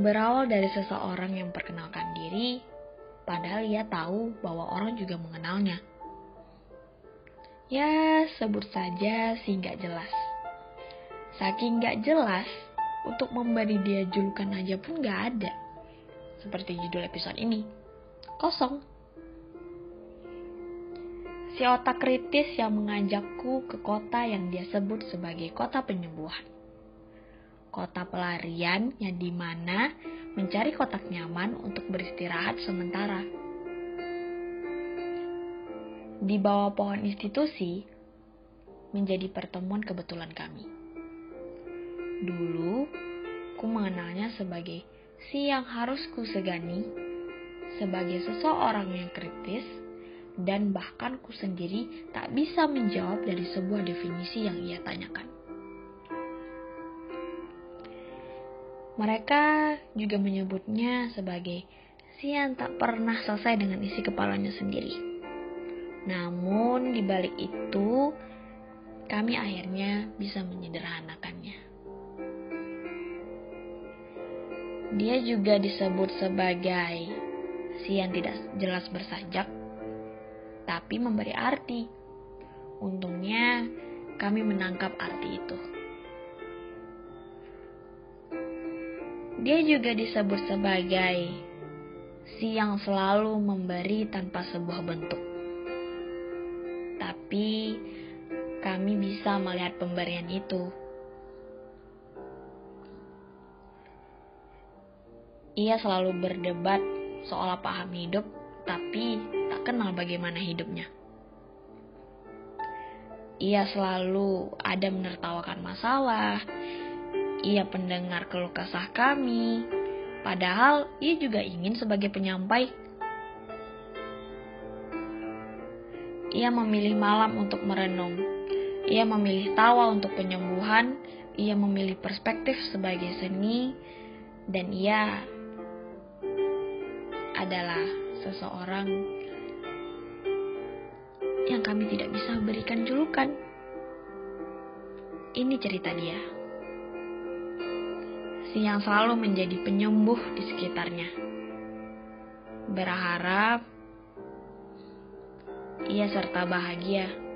Berawal dari seseorang yang perkenalkan diri, padahal ia tahu bahwa orang juga mengenalnya. Ya, sebut saja si nggak jelas. Saking nggak jelas, untuk memberi dia julukan aja pun nggak ada. Seperti judul episode ini, kosong. Si otak kritis yang mengajakku ke kota yang dia sebut sebagai kota penyembuhan. Kota pelarian yang di mana mencari kotak nyaman untuk beristirahat sementara di bawah pohon institusi menjadi pertemuan kebetulan kami. Dulu, ku mengenalnya sebagai si yang harus ku segani, sebagai seseorang yang kritis, dan bahkan ku sendiri tak bisa menjawab dari sebuah definisi yang ia tanyakan. Mereka juga menyebutnya sebagai si yang tak pernah selesai dengan isi kepalanya sendiri namun di balik itu, kami akhirnya bisa menyederhanakannya. Dia juga disebut sebagai si yang tidak jelas bersajak, tapi memberi arti. Untungnya, kami menangkap arti itu. Dia juga disebut sebagai si yang selalu memberi tanpa sebuah bentuk tapi kami bisa melihat pemberian itu. Ia selalu berdebat soal paham hidup, tapi tak kenal bagaimana hidupnya. Ia selalu ada menertawakan masalah, ia pendengar keluh kesah kami, padahal ia juga ingin sebagai penyampai Ia memilih malam untuk merenung. Ia memilih tawa untuk penyembuhan. Ia memilih perspektif sebagai seni. Dan ia adalah seseorang yang kami tidak bisa berikan julukan. Ini cerita dia. Si yang selalu menjadi penyembuh di sekitarnya. Berharap ia serta bahagia